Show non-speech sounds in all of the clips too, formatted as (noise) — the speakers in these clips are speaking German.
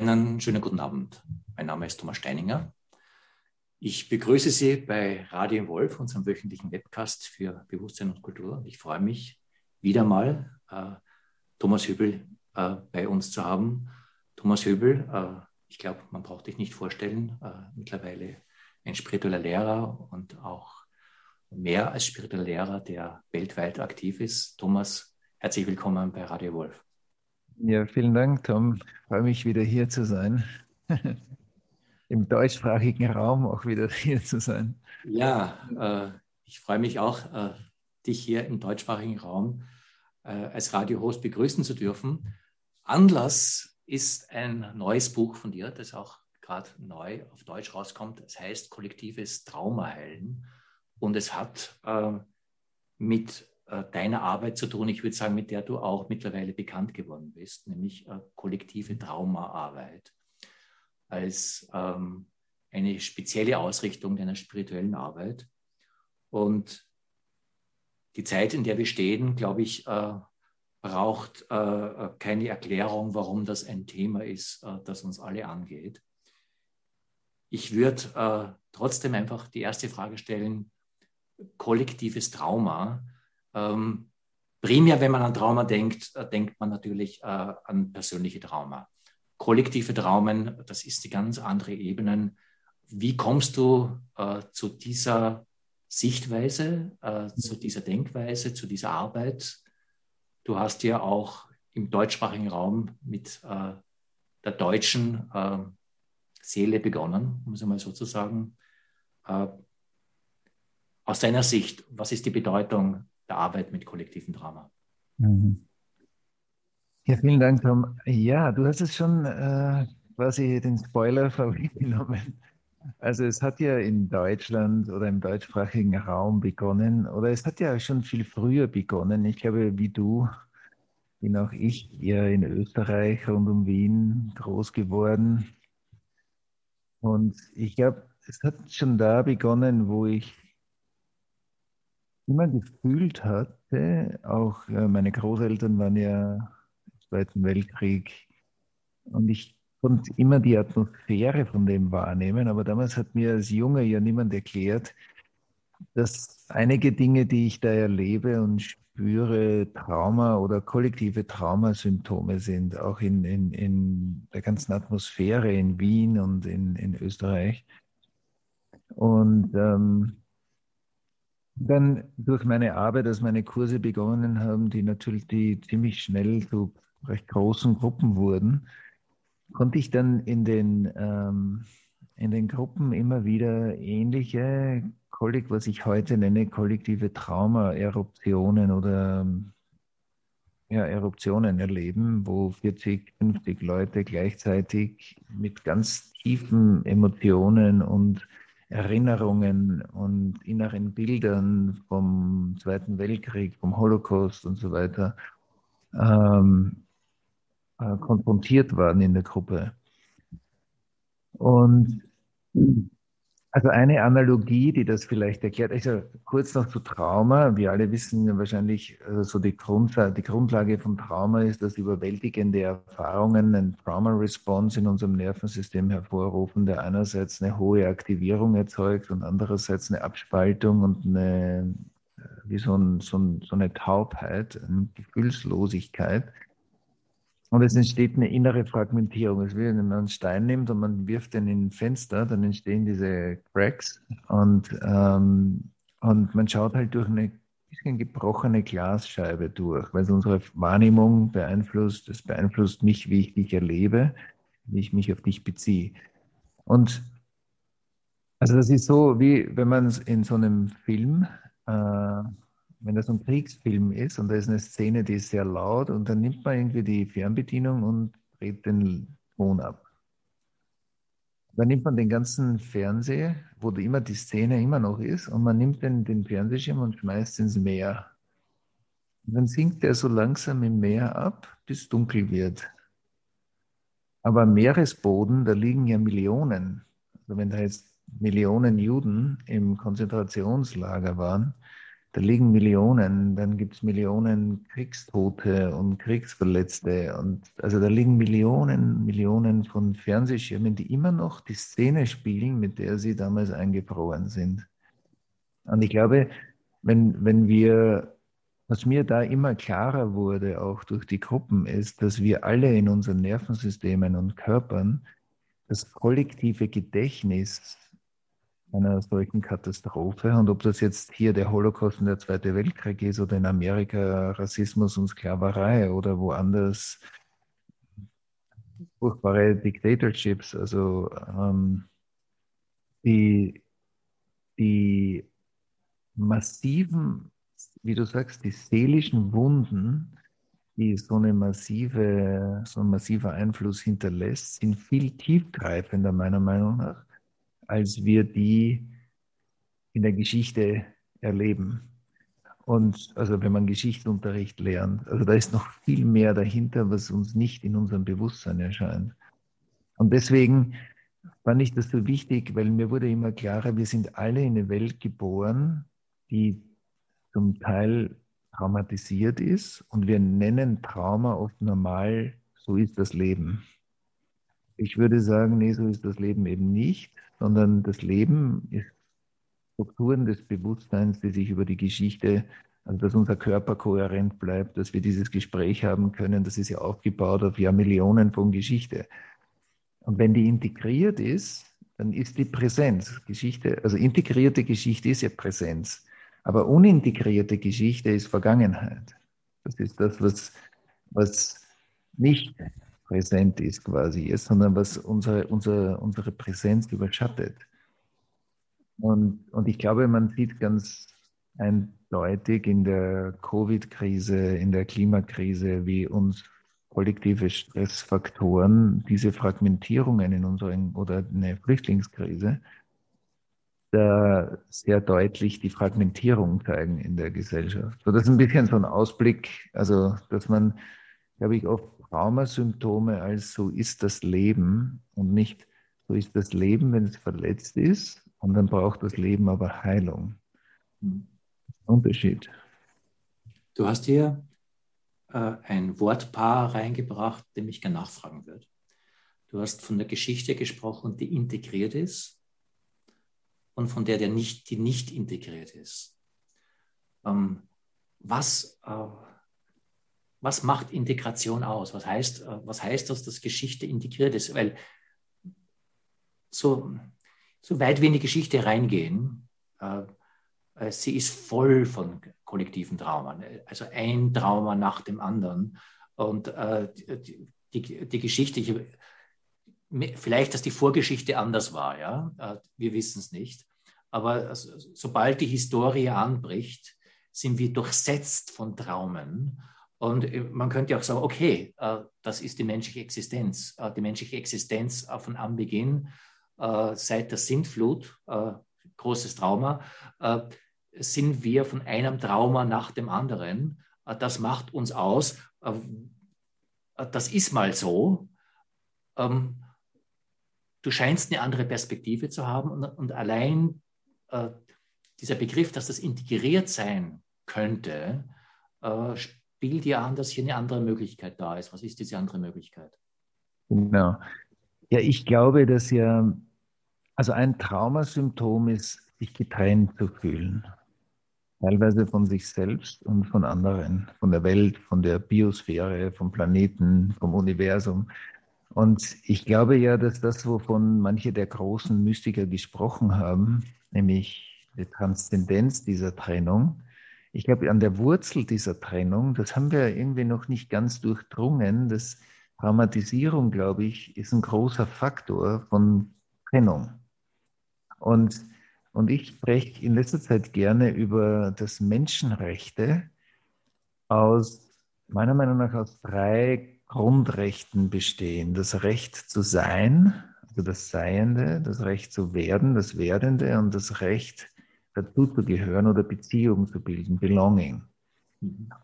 Einen schönen guten Abend. Mein Name ist Thomas Steininger. Ich begrüße Sie bei Radio Wolf, unserem wöchentlichen Webcast für Bewusstsein und Kultur. Ich freue mich, wieder mal äh, Thomas Höbel äh, bei uns zu haben. Thomas Höbel, äh, ich glaube, man braucht dich nicht vorstellen, äh, mittlerweile ein spiritueller Lehrer und auch mehr als spiritueller Lehrer, der weltweit aktiv ist. Thomas, herzlich willkommen bei Radio Wolf. Ja, vielen Dank, Tom. Ich freue mich wieder hier zu sein. (laughs) Im deutschsprachigen Raum auch wieder (laughs) hier zu sein. Ja, äh, ich freue mich auch, äh, dich hier im deutschsprachigen Raum äh, als Radiohost begrüßen zu dürfen. Anlass ist ein neues Buch von dir, das auch gerade neu auf Deutsch rauskommt. Es heißt Kollektives Trauma heilen und es hat äh, mit deiner Arbeit zu tun, ich würde sagen, mit der du auch mittlerweile bekannt geworden bist, nämlich äh, kollektive Traumaarbeit als ähm, eine spezielle Ausrichtung deiner spirituellen Arbeit. Und die Zeit, in der wir stehen, glaube ich, äh, braucht äh, keine Erklärung, warum das ein Thema ist, äh, das uns alle angeht. Ich würde äh, trotzdem einfach die erste Frage stellen, kollektives Trauma. Ähm, primär, wenn man an Trauma denkt, äh, denkt man natürlich äh, an persönliche Trauma. Kollektive Traumen, das ist die ganz andere Ebene. Wie kommst du äh, zu dieser Sichtweise, äh, zu dieser Denkweise, zu dieser Arbeit? Du hast ja auch im deutschsprachigen Raum mit äh, der deutschen äh, Seele begonnen, um es einmal so zu sagen. aus deiner Sicht, was ist die Bedeutung der Arbeit mit kollektivem Drama. Mhm. Ja, vielen Dank, Tom. Ja, du hast es schon äh, quasi den Spoiler (laughs) vorweggenommen. Also es hat ja in Deutschland oder im deutschsprachigen Raum begonnen, oder es hat ja schon viel früher begonnen. Ich glaube, wie du, bin auch ich eher in Österreich rund um Wien groß geworden. Und ich glaube, es hat schon da begonnen, wo ich immer gefühlt hatte, auch äh, meine Großeltern waren ja im Zweiten Weltkrieg und ich konnte immer die Atmosphäre von dem wahrnehmen, aber damals hat mir als Junge ja niemand erklärt, dass einige Dinge, die ich da erlebe und spüre, Trauma oder kollektive Traumasymptome sind, auch in, in, in der ganzen Atmosphäre in Wien und in, in Österreich. Und ähm, dann durch meine Arbeit, als meine Kurse begonnen haben, die natürlich die ziemlich schnell zu recht großen Gruppen wurden, konnte ich dann in den, ähm, in den Gruppen immer wieder ähnliche, was ich heute nenne, kollektive Trauma-Eruptionen oder ja, Eruptionen erleben, wo 40, 50 Leute gleichzeitig mit ganz tiefen Emotionen und Erinnerungen und inneren Bildern vom Zweiten Weltkrieg, vom Holocaust und so weiter ähm, äh, konfrontiert waren in der Gruppe. Und also eine Analogie, die das vielleicht erklärt, also kurz noch zu Trauma. Wir alle wissen wahrscheinlich, also so die, Grundlage, die Grundlage von Trauma ist, dass überwältigende Erfahrungen ein Trauma-Response in unserem Nervensystem hervorrufen, der einerseits eine hohe Aktivierung erzeugt und andererseits eine Abspaltung und eine, wie so, ein, so, ein, so eine Taubheit, eine Gefühlslosigkeit. Und es entsteht eine innere Fragmentierung. Es ist wie wenn man einen Stein nimmt und man wirft den in ein Fenster, dann entstehen diese Cracks und, ähm, und man schaut halt durch eine bisschen gebrochene Glasscheibe durch, weil es unsere Wahrnehmung beeinflusst. Es beeinflusst mich, wie ich dich erlebe, wie ich mich auf dich beziehe. Und also das ist so, wie wenn man in so einem Film äh, wenn das ein Kriegsfilm ist und da ist eine Szene, die ist sehr laut und dann nimmt man irgendwie die Fernbedienung und dreht den Ton ab. Dann nimmt man den ganzen Fernseher, wo immer die Szene immer noch ist, und man nimmt den, den Fernsehschirm und schmeißt ins Meer. Und dann sinkt er so langsam im Meer ab, bis dunkel wird. Aber am Meeresboden, da liegen ja Millionen. Also wenn da jetzt Millionen Juden im Konzentrationslager waren, da liegen Millionen, dann gibt es Millionen Kriegstote und Kriegsverletzte und also da liegen Millionen, Millionen von Fernsehschirmen, die immer noch die Szene spielen, mit der sie damals eingefroren sind. Und ich glaube, wenn, wenn wir, was mir da immer klarer wurde, auch durch die Gruppen, ist, dass wir alle in unseren Nervensystemen und Körpern das kollektive Gedächtnis einer solchen Katastrophe. Und ob das jetzt hier der Holocaust und der Zweite Weltkrieg ist oder in Amerika Rassismus und Sklaverei oder woanders furchtbare Dictatorships, also ähm, die, die massiven, wie du sagst, die seelischen Wunden, die so, eine massive, so ein massiver Einfluss hinterlässt, sind viel tiefgreifender meiner Meinung nach als wir die in der Geschichte erleben. Und also wenn man Geschichtsunterricht lernt, also da ist noch viel mehr dahinter, was uns nicht in unserem Bewusstsein erscheint. Und deswegen fand ich das so wichtig, weil mir wurde immer klarer, wir sind alle in eine Welt geboren, die zum Teil traumatisiert ist und wir nennen Trauma oft normal, so ist das Leben. Ich würde sagen, nee, so ist das Leben eben nicht, sondern das Leben ist Strukturen des Bewusstseins, die sich über die Geschichte, also dass unser Körper kohärent bleibt, dass wir dieses Gespräch haben können, das ist ja aufgebaut auf Jahrmillionen von Geschichte. Und wenn die integriert ist, dann ist die Präsenz. Geschichte, also integrierte Geschichte ist ja Präsenz. Aber unintegrierte Geschichte ist Vergangenheit. Das ist das, was, was nicht präsent ist quasi sondern was unsere, unsere, unsere Präsenz überschattet. Und, und ich glaube, man sieht ganz eindeutig in der Covid-Krise, in der Klimakrise, wie uns kollektive Stressfaktoren diese Fragmentierungen in unseren oder eine Flüchtlingskrise da sehr deutlich die Fragmentierung zeigen in der Gesellschaft. So, das ist ein bisschen so ein Ausblick, also dass man, glaube ich, oft Traumasymptome als so ist das Leben und nicht so ist das Leben, wenn es verletzt ist und dann braucht das Leben aber Heilung. Unterschied. Du hast hier äh, ein Wortpaar reingebracht, dem ich gerne nachfragen würde. Du hast von der Geschichte gesprochen, die integriert ist und von der, der nicht, die nicht integriert ist. Ähm, was, äh, was macht Integration aus? Was heißt, äh, was heißt das, dass Geschichte integriert ist? Weil so, so weit wir in die Geschichte reingehen, äh, äh, sie ist voll von kollektiven Traumen. Also ein Trauma nach dem anderen. Und äh, die, die, die, Geschichte, ich, vielleicht, dass die Vorgeschichte anders war, ja, äh, wir wissen es nicht. Aber sobald die Historie anbricht, sind wir durchsetzt von Traumen. Und äh, man könnte auch sagen, okay, äh, das ist die menschliche Existenz. Äh, die menschliche Existenz von Anbeginn, seit der Sintflut, großes Trauma, sind wir von einem Trauma nach dem anderen. Das macht uns aus. Das ist mal so. Ähm, du scheinst eine andere Perspektive zu haben und, allein dieser Begriff, dass das integriert sein könnte, Bild ja an, dass hier eine andere Möglichkeit da ist. Was ist diese andere Möglichkeit? Genau. Ja, ich glaube, dass ja, also ein Traumasymptom ist, sich getrennt zu fühlen. Teilweise von sich selbst und von anderen, von der Welt, von der Biosphäre, vom Planeten, vom Universum. Und ich glaube ja, dass das, wovon manche der großen Mystiker gesprochen haben, nämlich die Transzendenz dieser Trennung, ich glaube, an der Wurzel dieser Trennung, das haben wir irgendwie noch nicht ganz durchdrungen, dass Traumatisierung, glaube ich, ist ein großer Faktor von Trennung. Und, und ich spreche in letzter Zeit gerne über das Menschenrechte aus, meiner Meinung nach, aus drei Grundrechten bestehen. Das Recht zu sein, also das Seiende, das Recht zu werden, das Werdende und das Recht dazu zu gehören oder Beziehungen zu bilden, Belonging.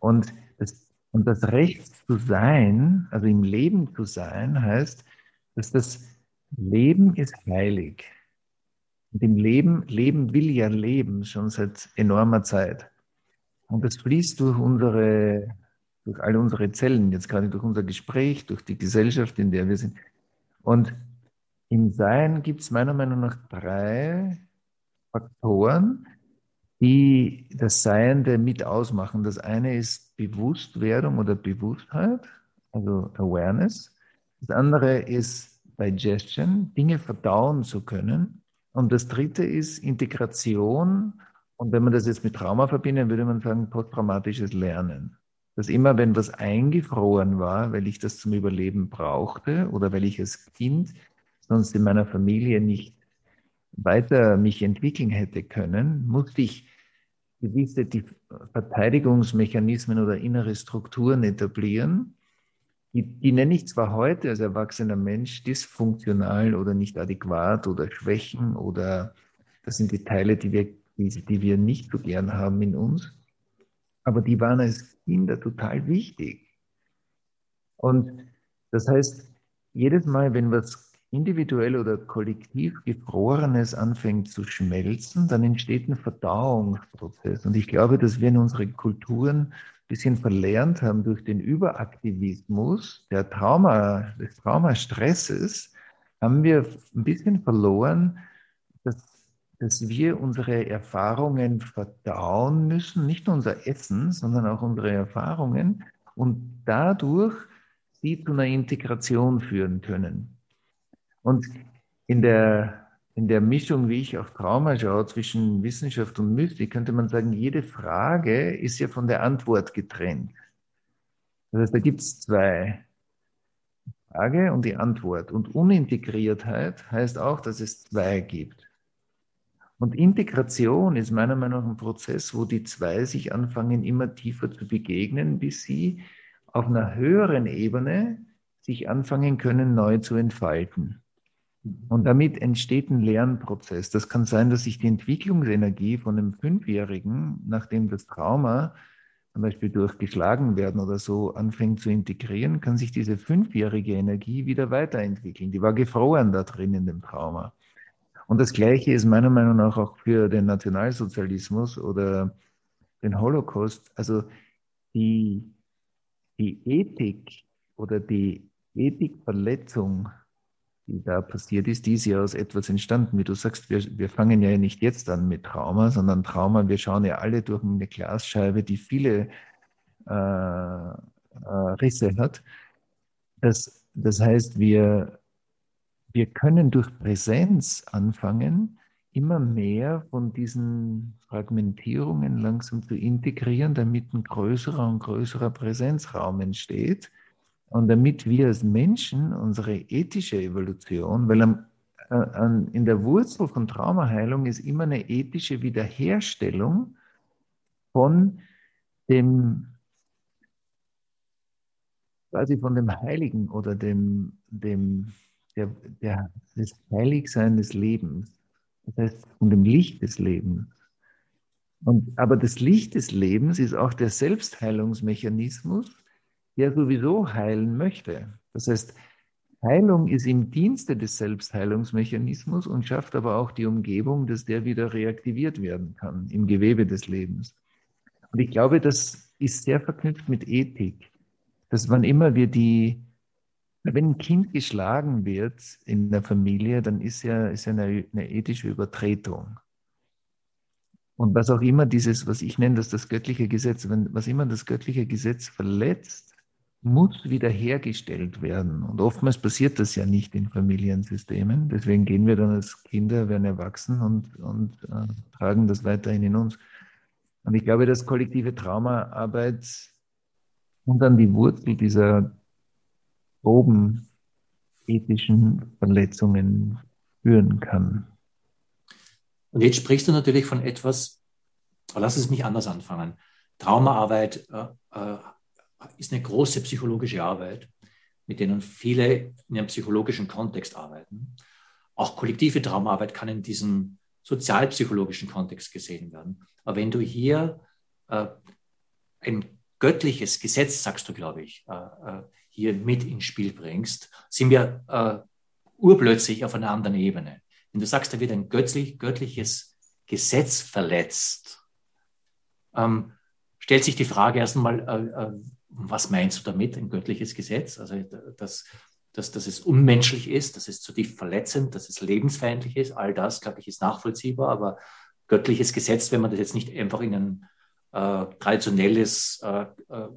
Und das, und das Recht zu sein, also im Leben zu sein, heißt, dass das Leben ist heilig. Und im Leben, Leben will ja leben, schon seit enormer Zeit. Und das fließt durch unsere, durch all unsere Zellen, jetzt gerade durch unser Gespräch, durch die Gesellschaft, in der wir sind. Und im Sein gibt es meiner Meinung nach drei Faktoren, die das Seiende mit ausmachen. Das eine ist Bewusstwerdung oder Bewusstheit, also Awareness. Das andere ist Digestion, Dinge verdauen zu können. Und das dritte ist Integration. Und wenn man das jetzt mit Trauma verbindet, würde man sagen posttraumatisches Lernen. Dass immer, wenn was eingefroren war, weil ich das zum Überleben brauchte oder weil ich als Kind sonst in meiner Familie nicht weiter mich entwickeln hätte können, musste ich gewisse Verteidigungsmechanismen oder innere Strukturen etablieren. Die, die nenne ich zwar heute als erwachsener Mensch dysfunktional oder nicht adäquat oder Schwächen oder das sind die Teile, die wir, die, die wir nicht so gern haben in uns, aber die waren als Kinder total wichtig. Und das heißt, jedes Mal, wenn was individuell oder kollektiv Gefrorenes anfängt zu schmelzen, dann entsteht ein Verdauungsprozess. Und ich glaube, dass wir in unseren Kulturen ein bisschen verlernt haben durch den Überaktivismus der Trauma, des Traumastresses, haben wir ein bisschen verloren, dass, dass wir unsere Erfahrungen verdauen müssen, nicht nur unser Essen, sondern auch unsere Erfahrungen und dadurch sie zu einer Integration führen können. Und in der, in der Mischung, wie ich auf Trauma schaue, zwischen Wissenschaft und Mystik, könnte man sagen, jede Frage ist ja von der Antwort getrennt. Das heißt, da gibt es zwei. Frage und die Antwort. Und Unintegriertheit heißt auch, dass es zwei gibt. Und Integration ist meiner Meinung nach ein Prozess, wo die zwei sich anfangen, immer tiefer zu begegnen, bis sie auf einer höheren Ebene sich anfangen können, neu zu entfalten. Und damit entsteht ein Lernprozess. Das kann sein, dass sich die Entwicklungsenergie von einem Fünfjährigen, nachdem das Trauma zum Beispiel durchgeschlagen werden oder so anfängt zu integrieren, kann sich diese fünfjährige Energie wieder weiterentwickeln. Die war gefroren da drin in dem Trauma. Und das Gleiche ist meiner Meinung nach auch für den Nationalsozialismus oder den Holocaust. Also die, die Ethik oder die Ethikverletzung die da passiert ist, die ist ja aus etwas entstanden. Wie du sagst, wir, wir fangen ja nicht jetzt an mit Trauma, sondern Trauma, wir schauen ja alle durch eine Glasscheibe, die viele äh, äh, Risse hat. Das, das heißt, wir, wir können durch Präsenz anfangen, immer mehr von diesen Fragmentierungen langsam zu integrieren, damit ein größerer und größerer Präsenzraum entsteht und damit wir als Menschen unsere ethische Evolution, weil am, äh, an, in der Wurzel von Traumaheilung ist immer eine ethische Wiederherstellung von dem, quasi von dem Heiligen oder dem, dem der, der, des Heiligsein des Lebens. Das heißt, von dem Licht des Lebens. Und, aber das Licht des Lebens ist auch der Selbstheilungsmechanismus, der sowieso heilen möchte. Das heißt, Heilung ist im Dienste des Selbstheilungsmechanismus und schafft aber auch die Umgebung, dass der wieder reaktiviert werden kann im Gewebe des Lebens. Und ich glaube, das ist sehr verknüpft mit Ethik, dass wann immer wir die, wenn ein Kind geschlagen wird in der Familie, dann ist ja, ist ja eine, eine ethische Übertretung. Und was auch immer dieses, was ich nenne das das göttliche Gesetz, wenn, was immer das göttliche Gesetz verletzt, muss wiederhergestellt werden. Und oftmals passiert das ja nicht in Familiensystemen. Deswegen gehen wir dann als Kinder, werden erwachsen und, und äh, tragen das weiterhin in uns. Und ich glaube, dass kollektive Traumaarbeit und dann die Wurzel dieser groben ethischen Verletzungen führen kann. Und jetzt sprichst du natürlich von etwas, lass es mich anders anfangen. Traumaarbeit äh, äh, ist eine große psychologische Arbeit, mit denen viele in einem psychologischen Kontext arbeiten. Auch kollektive Traumaarbeit kann in diesem sozialpsychologischen Kontext gesehen werden. Aber wenn du hier äh, ein göttliches Gesetz, sagst du, glaube ich, äh, äh hier mit ins Spiel bringst, sind wir äh, urplötzlich auf einer anderen Ebene. Wenn du sagst, da wird ein göttlich, göttliches Gesetz verletzt, ähm, stellt sich die Frage erstmal, was meinst du damit, ein göttliches Gesetz? Also, dass, dass, dass es unmenschlich ist, dass es zutiefst verletzend, dass es lebensfeindlich ist, all das, glaube ich, ist nachvollziehbar, aber göttliches Gesetz, wenn man das jetzt nicht einfach in ein äh, traditionelles äh, äh,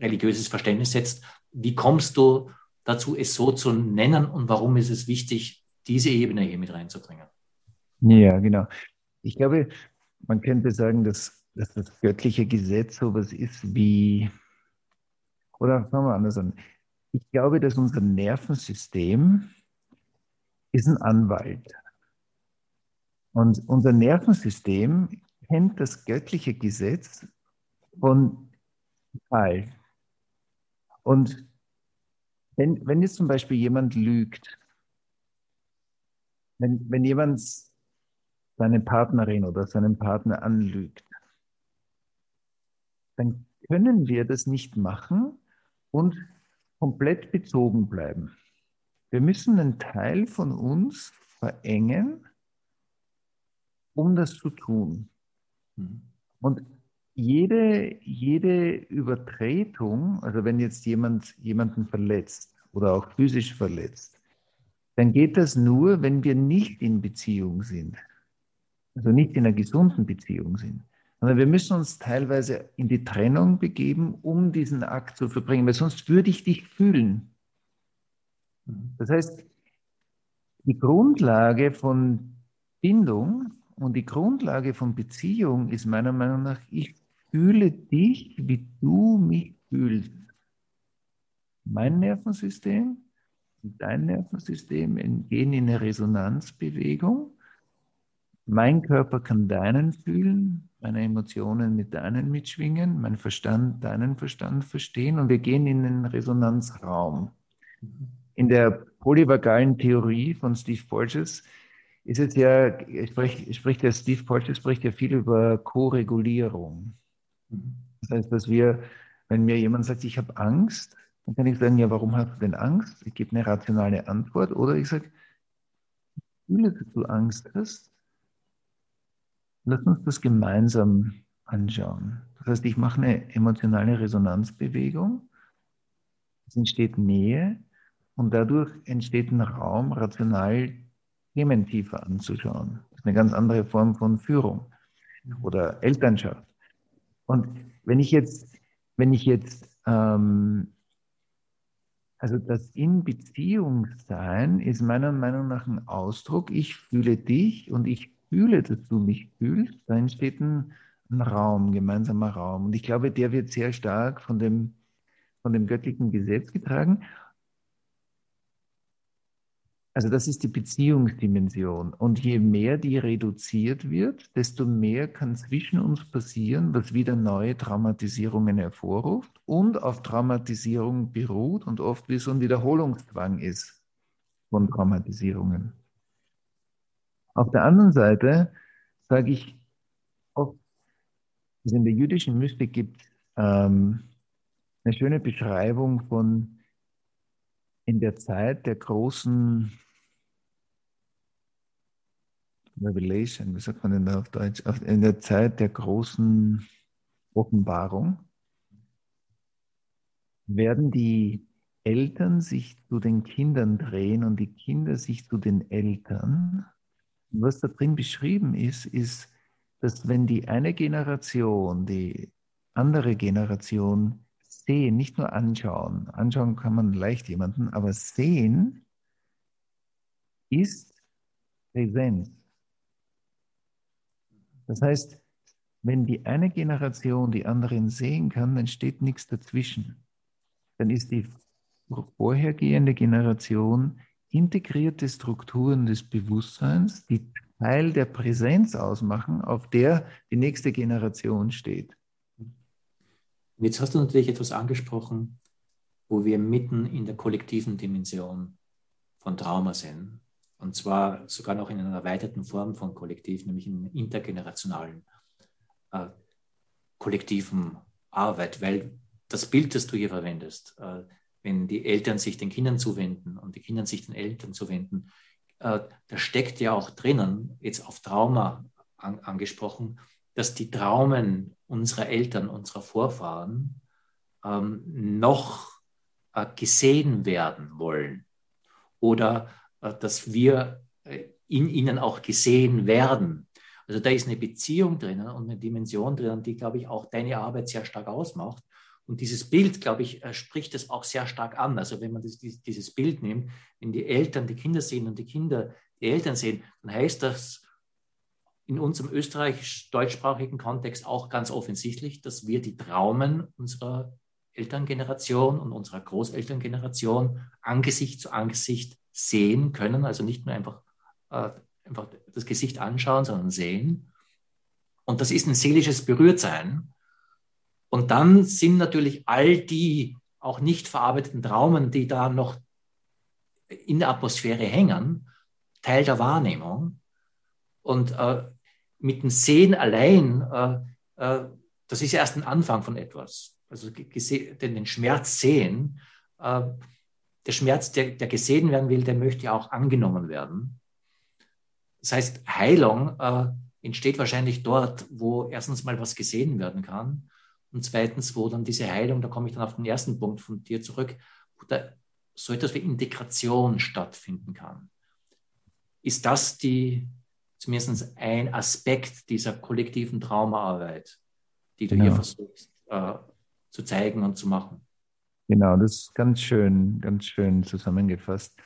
religiöses Verständnis setzt, wie kommst du dazu, es so zu nennen und warum ist es wichtig, diese Ebene hier mit reinzubringen? Ja, genau. Ich glaube, man könnte sagen, dass, dass das göttliche Gesetz sowas ist wie, oder fangen wir anders an. Ich glaube, dass unser Nervensystem ist ein Anwalt. Und unser Nervensystem kennt das göttliche Gesetz von Teil. Und wenn, wenn jetzt zum Beispiel jemand lügt, wenn, wenn jemand seine Partnerin oder seinen Partner anlügt, dann können wir das nicht machen und komplett bezogen bleiben. Wir müssen einen Teil von uns verengen, um das zu tun. Mhm. Und jede, jede Übertretung, also wenn jetzt jemand jemanden verletzt oder auch physisch verletzt, dann geht das nur, wenn wir nicht in Beziehung sind. Also nicht in einer gesunden Beziehung sind. Sondern wir müssen uns teilweise in die Trennung begeben, um diesen Akt zu verbringen, weil sonst würde ich dich fühlen. Das heißt, die Grundlage von Bindung und die Grundlage von Beziehung ist meiner Meinung nach, ich fühle dich, wie du mich fühlst. Mein Nervensystem und dein Nervensystem gehen in eine Resonanzbewegung. Mein Körper kann deinen fühlen, meine Emotionen mit deinen mitschwingen, mein Verstand deinen Verstand verstehen und wir gehen in den Resonanzraum. In der polyvagalen Theorie von Steve Porges ist es ja, spricht, spricht der Steve Porges spricht ja viel über Co-Regulierung. Das heißt, dass wir, wenn mir jemand sagt, ich habe Angst, dann kann ich sagen, ja, warum hast du denn Angst? Ich gebe eine rationale Antwort. Oder ich sage, ich fühle, dass du Angst hast. Lass uns das gemeinsam anschauen. Das heißt, ich mache eine emotionale Resonanzbewegung. Es entsteht Nähe und dadurch entsteht ein Raum, rational Themen tiefer anzuschauen. Das ist eine ganz andere Form von Führung oder Elternschaft. Und wenn ich jetzt, wenn ich jetzt, ähm, also das in Beziehung sein ist meiner Meinung nach ein Ausdruck, ich fühle dich und ich fühle, dass du mich fühlst, da entsteht ein, ein Raum, gemeinsamer Raum. Und ich glaube, der wird sehr stark von dem, von dem göttlichen Gesetz getragen. Also das ist die Beziehungsdimension. Und je mehr die reduziert wird, desto mehr kann zwischen uns passieren, was wieder neue Traumatisierungen hervorruft und auf Traumatisierung beruht und oft wie so ein Wiederholungszwang ist von Traumatisierungen. Auf der anderen Seite sage ich oft, in der jüdischen Mystik gibt ähm, eine schöne Beschreibung von in der Zeit der großen Revelation, wie sagt man denn da auf Deutsch? In der Zeit der großen Offenbarung werden die Eltern sich zu den Kindern drehen und die Kinder sich zu den Eltern. Und was da drin beschrieben ist, ist, dass wenn die eine Generation die andere Generation sehen, nicht nur anschauen, anschauen kann man leicht jemanden, aber sehen ist Präsenz. Das heißt, wenn die eine Generation die anderen sehen kann, dann steht nichts dazwischen. Dann ist die vorhergehende Generation integrierte Strukturen des Bewusstseins, die Teil der Präsenz ausmachen, auf der die nächste Generation steht. Jetzt hast du natürlich etwas angesprochen, wo wir mitten in der kollektiven Dimension von Trauma sind. Und zwar sogar noch in einer erweiterten Form von Kollektiv, nämlich in intergenerationalen äh, kollektiven Arbeit, weil das Bild, das du hier verwendest, äh, wenn die Eltern sich den Kindern zuwenden und die Kinder sich den Eltern zuwenden, äh, da steckt ja auch drinnen, jetzt auf Trauma an, angesprochen, dass die Traumen unserer Eltern, unserer Vorfahren ähm, noch äh, gesehen werden wollen oder äh, dass wir äh, in ihnen auch gesehen werden. Also da ist eine Beziehung drinnen und eine Dimension drinnen, die, glaube ich, auch deine Arbeit sehr stark ausmacht. Und dieses Bild, glaube ich, äh, spricht es auch sehr stark an. Also wenn man das, dieses Bild nimmt, wenn die Eltern die Kinder sehen und die Kinder die Eltern sehen, dann heißt das in unserem österreichisch-deutschsprachigen Kontext auch ganz offensichtlich, dass wir die Traumen unserer Elterngeneration und unserer Großelterngeneration Angesicht zu Angesicht sehen können. Also nicht nur einfach, äh, einfach das Gesicht anschauen, sondern sehen. Und das ist ein seelisches Berührtsein. Und dann sind natürlich all die auch nicht verarbeiteten Traumen, die da noch in der Atmosphäre hängen, Teil der Wahrnehmung. Und äh, mit dem Sehen allein, äh, äh, das ist erst ein Anfang von etwas. Also den Schmerz sehen, äh, der Schmerz, der, der, gesehen werden will, der möchte ja auch angenommen werden. Das heißt, Heilung äh, entsteht wahrscheinlich dort, wo erstens mal was gesehen werden kann und zweitens, wo dann diese Heilung, da komme ich dann auf den ersten Punkt von dir zurück, wo da so etwas wie Integration stattfinden kann. Ist das die, zumindest ein Aspekt dieser kollektiven Traumaarbeit, die du genau. hier versuchst äh, zu zeigen und zu machen. Genau, das ist ganz schön, ganz schön zusammengefasst.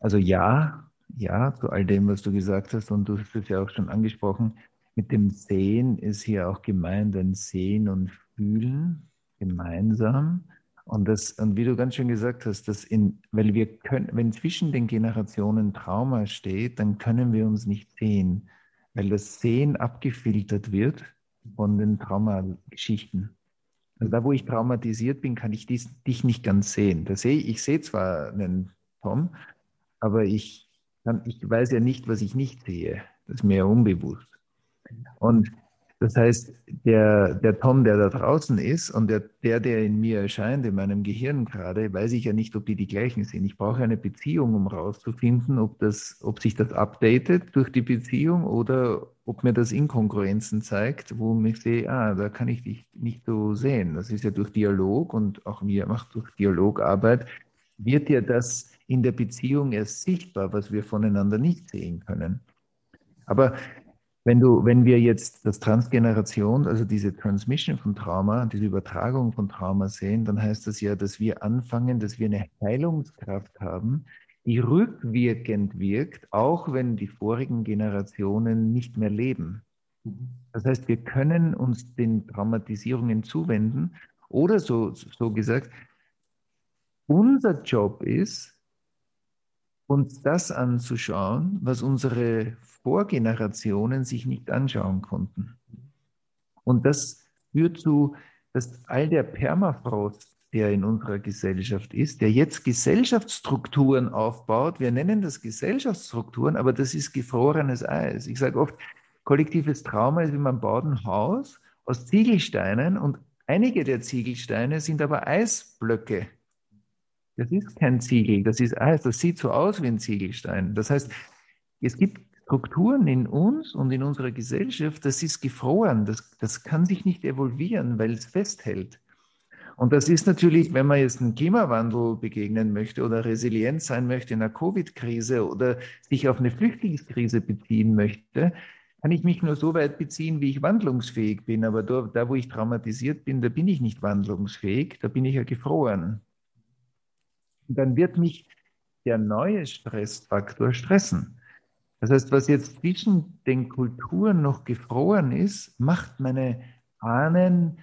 Also ja, ja, zu all dem, was du gesagt hast, und du hast es ja auch schon angesprochen, mit dem Sehen ist hier auch gemeint ein Sehen und Fühlen gemeinsam. Und, das, und wie du ganz schön gesagt hast, dass in, weil wir können, wenn zwischen den Generationen Trauma steht, dann können wir uns nicht sehen, weil das Sehen abgefiltert wird von den Traumageschichten. Also da, wo ich traumatisiert bin, kann ich dies, dich nicht ganz sehen. Da sehe, ich sehe zwar einen Tom, aber ich, kann, ich weiß ja nicht, was ich nicht sehe. Das ist mir ja unbewusst. Und das heißt, der, der Tom, der da draußen ist und der, der, der in mir erscheint, in meinem Gehirn gerade, weiß ich ja nicht, ob die die gleichen sind. Ich brauche eine Beziehung, um rauszufinden, ob, ob sich das updatet durch die Beziehung oder ob mir das Inkongruenzen zeigt, wo ich sehe, ah, da kann ich dich nicht so sehen. Das ist ja durch Dialog und auch mir macht durch Dialogarbeit, wird ja das in der Beziehung erst sichtbar, was wir voneinander nicht sehen können. Aber wenn, du, wenn wir jetzt das Transgeneration, also diese Transmission von Trauma, diese Übertragung von Trauma sehen, dann heißt das ja, dass wir anfangen, dass wir eine Heilungskraft haben, die rückwirkend wirkt, auch wenn die vorigen Generationen nicht mehr leben. Das heißt, wir können uns den Traumatisierungen zuwenden oder so, so gesagt, unser Job ist, uns das anzuschauen, was unsere Vorgenerationen sich nicht anschauen konnten. Und das führt zu, dass all der Permafrost, der in unserer Gesellschaft ist, der jetzt Gesellschaftsstrukturen aufbaut, wir nennen das Gesellschaftsstrukturen, aber das ist gefrorenes Eis. Ich sage oft, kollektives Trauma ist wie man baut ein Haus aus Ziegelsteinen und einige der Ziegelsteine sind aber Eisblöcke. Das ist kein Ziegel, das ist Eis, das sieht so aus wie ein Ziegelstein. Das heißt, es gibt Strukturen in uns und in unserer Gesellschaft, das ist gefroren, das, das kann sich nicht evolvieren, weil es festhält. Und das ist natürlich, wenn man jetzt einem Klimawandel begegnen möchte oder resilient sein möchte in einer Covid-Krise oder sich auf eine Flüchtlingskrise beziehen möchte, kann ich mich nur so weit beziehen, wie ich wandlungsfähig bin. Aber da, da wo ich traumatisiert bin, da bin ich nicht wandlungsfähig, da bin ich ja gefroren. Und dann wird mich der neue Stressfaktor stressen. Das heißt, was jetzt zwischen den Kulturen noch gefroren ist, macht meine Ahnen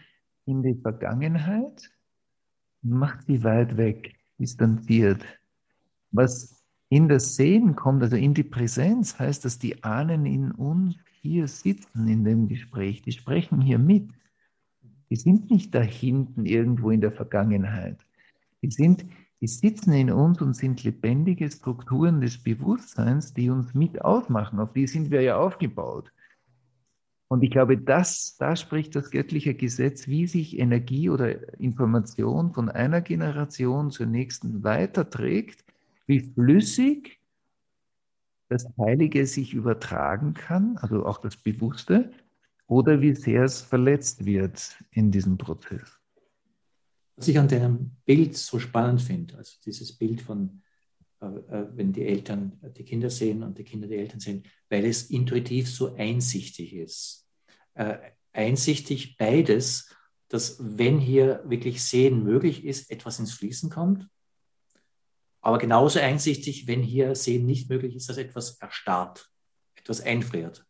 in die Vergangenheit macht sie weit weg, distanziert. Was in das Sehen kommt, also in die Präsenz, heißt, dass die Ahnen in uns hier sitzen in dem Gespräch. Die sprechen hier mit. Die sind nicht da hinten irgendwo in der Vergangenheit. Die sind die sitzen in uns und sind lebendige Strukturen des Bewusstseins, die uns mit ausmachen. Auf die sind wir ja aufgebaut. Und ich glaube, das, da spricht das göttliche Gesetz, wie sich Energie oder Information von einer Generation zur nächsten weiterträgt, wie flüssig das Heilige sich übertragen kann, also auch das Bewusste, oder wie sehr es verletzt wird in diesem Prozess. Was ich an deinem Bild so spannend finde, also dieses Bild von, äh, äh, wenn die Eltern die Kinder sehen und die Kinder die Eltern sehen, weil es intuitiv so einsichtig ist. Äh, einsichtig beides, dass wenn hier wirklich Sehen möglich ist, etwas ins Fließen kommt. Aber genauso einsichtig, wenn hier Sehen nicht möglich ist, dass etwas erstarrt, etwas einfriert.